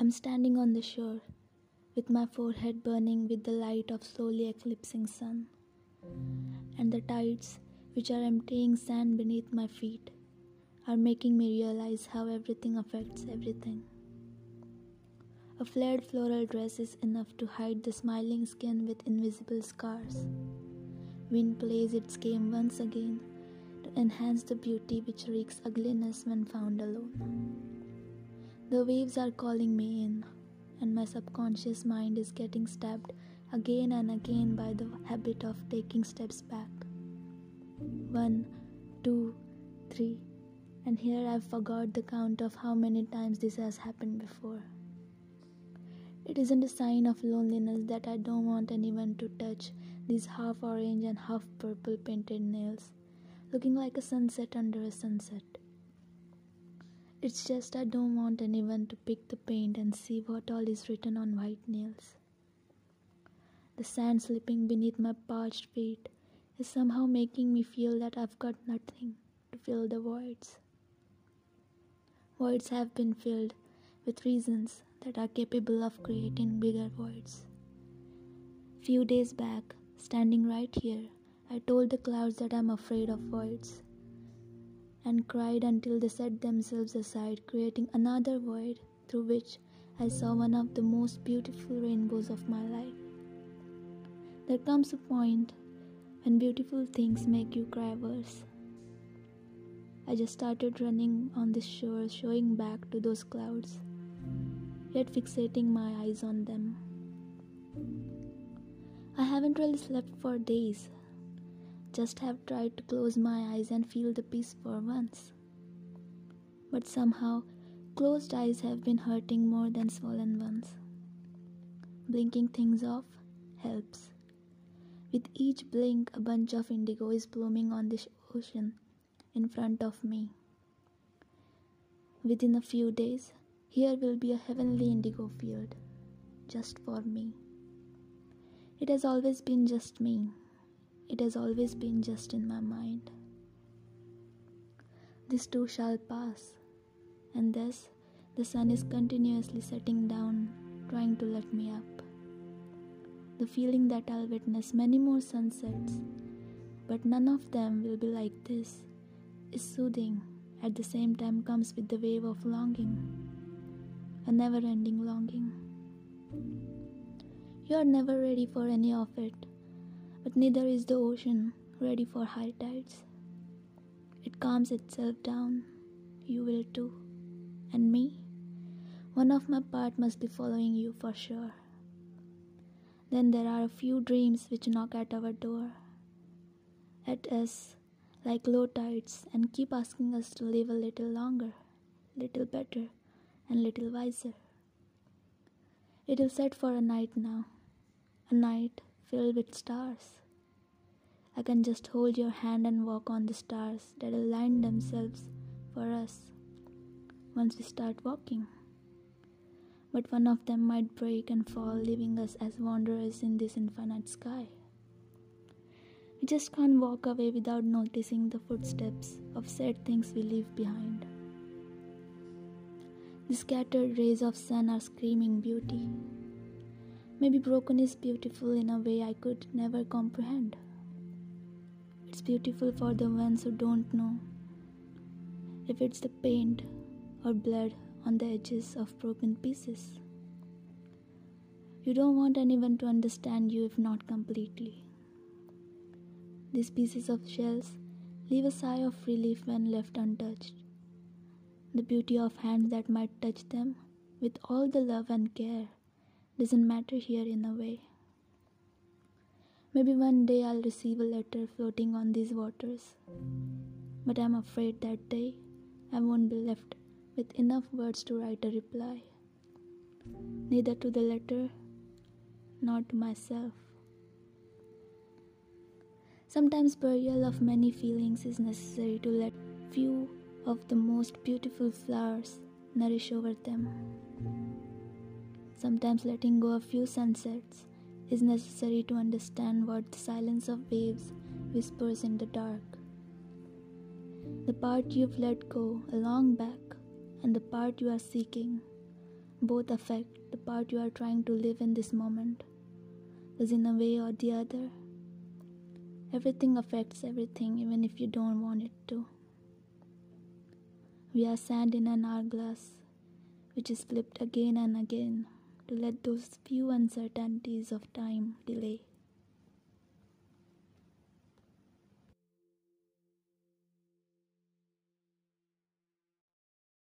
I'm standing on the shore, with my forehead burning with the light of slowly eclipsing sun, and the tides, which are emptying sand beneath my feet, are making me realize how everything affects everything. A flared floral dress is enough to hide the smiling skin with invisible scars. Wind plays its game once again to enhance the beauty which wreaks ugliness when found alone. The waves are calling me in, and my subconscious mind is getting stabbed again and again by the habit of taking steps back. One, two, three, and here I've forgot the count of how many times this has happened before. It isn't a sign of loneliness that I don't want anyone to touch these half orange and half purple painted nails, looking like a sunset under a sunset. It's just I don't want anyone to pick the paint and see what all is written on white nails. The sand slipping beneath my parched feet is somehow making me feel that I've got nothing to fill the voids. Voids have been filled with reasons that are capable of creating bigger voids. Few days back, standing right here, I told the clouds that I'm afraid of voids and cried until they set themselves aside, creating another void through which I saw one of the most beautiful rainbows of my life. There comes a point when beautiful things make you cry worse. I just started running on the shore, showing back to those clouds, yet fixating my eyes on them. I haven't really slept for days, just have tried to close my eyes and feel the peace for once. But somehow, closed eyes have been hurting more than swollen ones. Blinking things off helps. With each blink, a bunch of indigo is blooming on the ocean in front of me. Within a few days, here will be a heavenly indigo field, just for me. It has always been just me. It has always been just in my mind. This too shall pass, and thus the sun is continuously setting down, trying to let me up. The feeling that I'll witness many more sunsets, but none of them will be like this is soothing, at the same time comes with the wave of longing, a never ending longing. You are never ready for any of it, but neither is the ocean ready for high tides. It calms itself down, you will too, and me. One of my part must be following you for sure. Then there are a few dreams which knock at our door, at us like low tides and keep asking us to live a little longer, little better, and little wiser. It'll set for a night now, a night filled with stars. I can just hold your hand and walk on the stars that align themselves for us once we start walking. But one of them might break and fall, leaving us as wanderers in this infinite sky. We just can't walk away without noticing the footsteps of sad things we leave behind. The scattered rays of sun are screaming beauty. Maybe broken is beautiful in a way I could never comprehend. It's beautiful for the ones who don't know if it's the paint or blood on the edges of broken pieces. You don't want anyone to understand you if not completely. These pieces of shells leave a sigh of relief when left untouched. The beauty of hands that might touch them with all the love and care doesn't matter here in a way. Maybe one day I'll receive a letter floating on these waters, but I'm afraid that day I won't be left with enough words to write a reply, neither to the letter nor to myself. Sometimes burial of many feelings is necessary to let few of the most beautiful flowers nourish over them. Sometimes letting go of few sunsets is necessary to understand what the silence of waves whispers in the dark. The part you've let go a long back and the part you are seeking Both affect the part you are trying to live in this moment. Because in a way or the other, everything affects everything, even if you don't want it to. We are sand in an hourglass, which is flipped again and again to let those few uncertainties of time delay.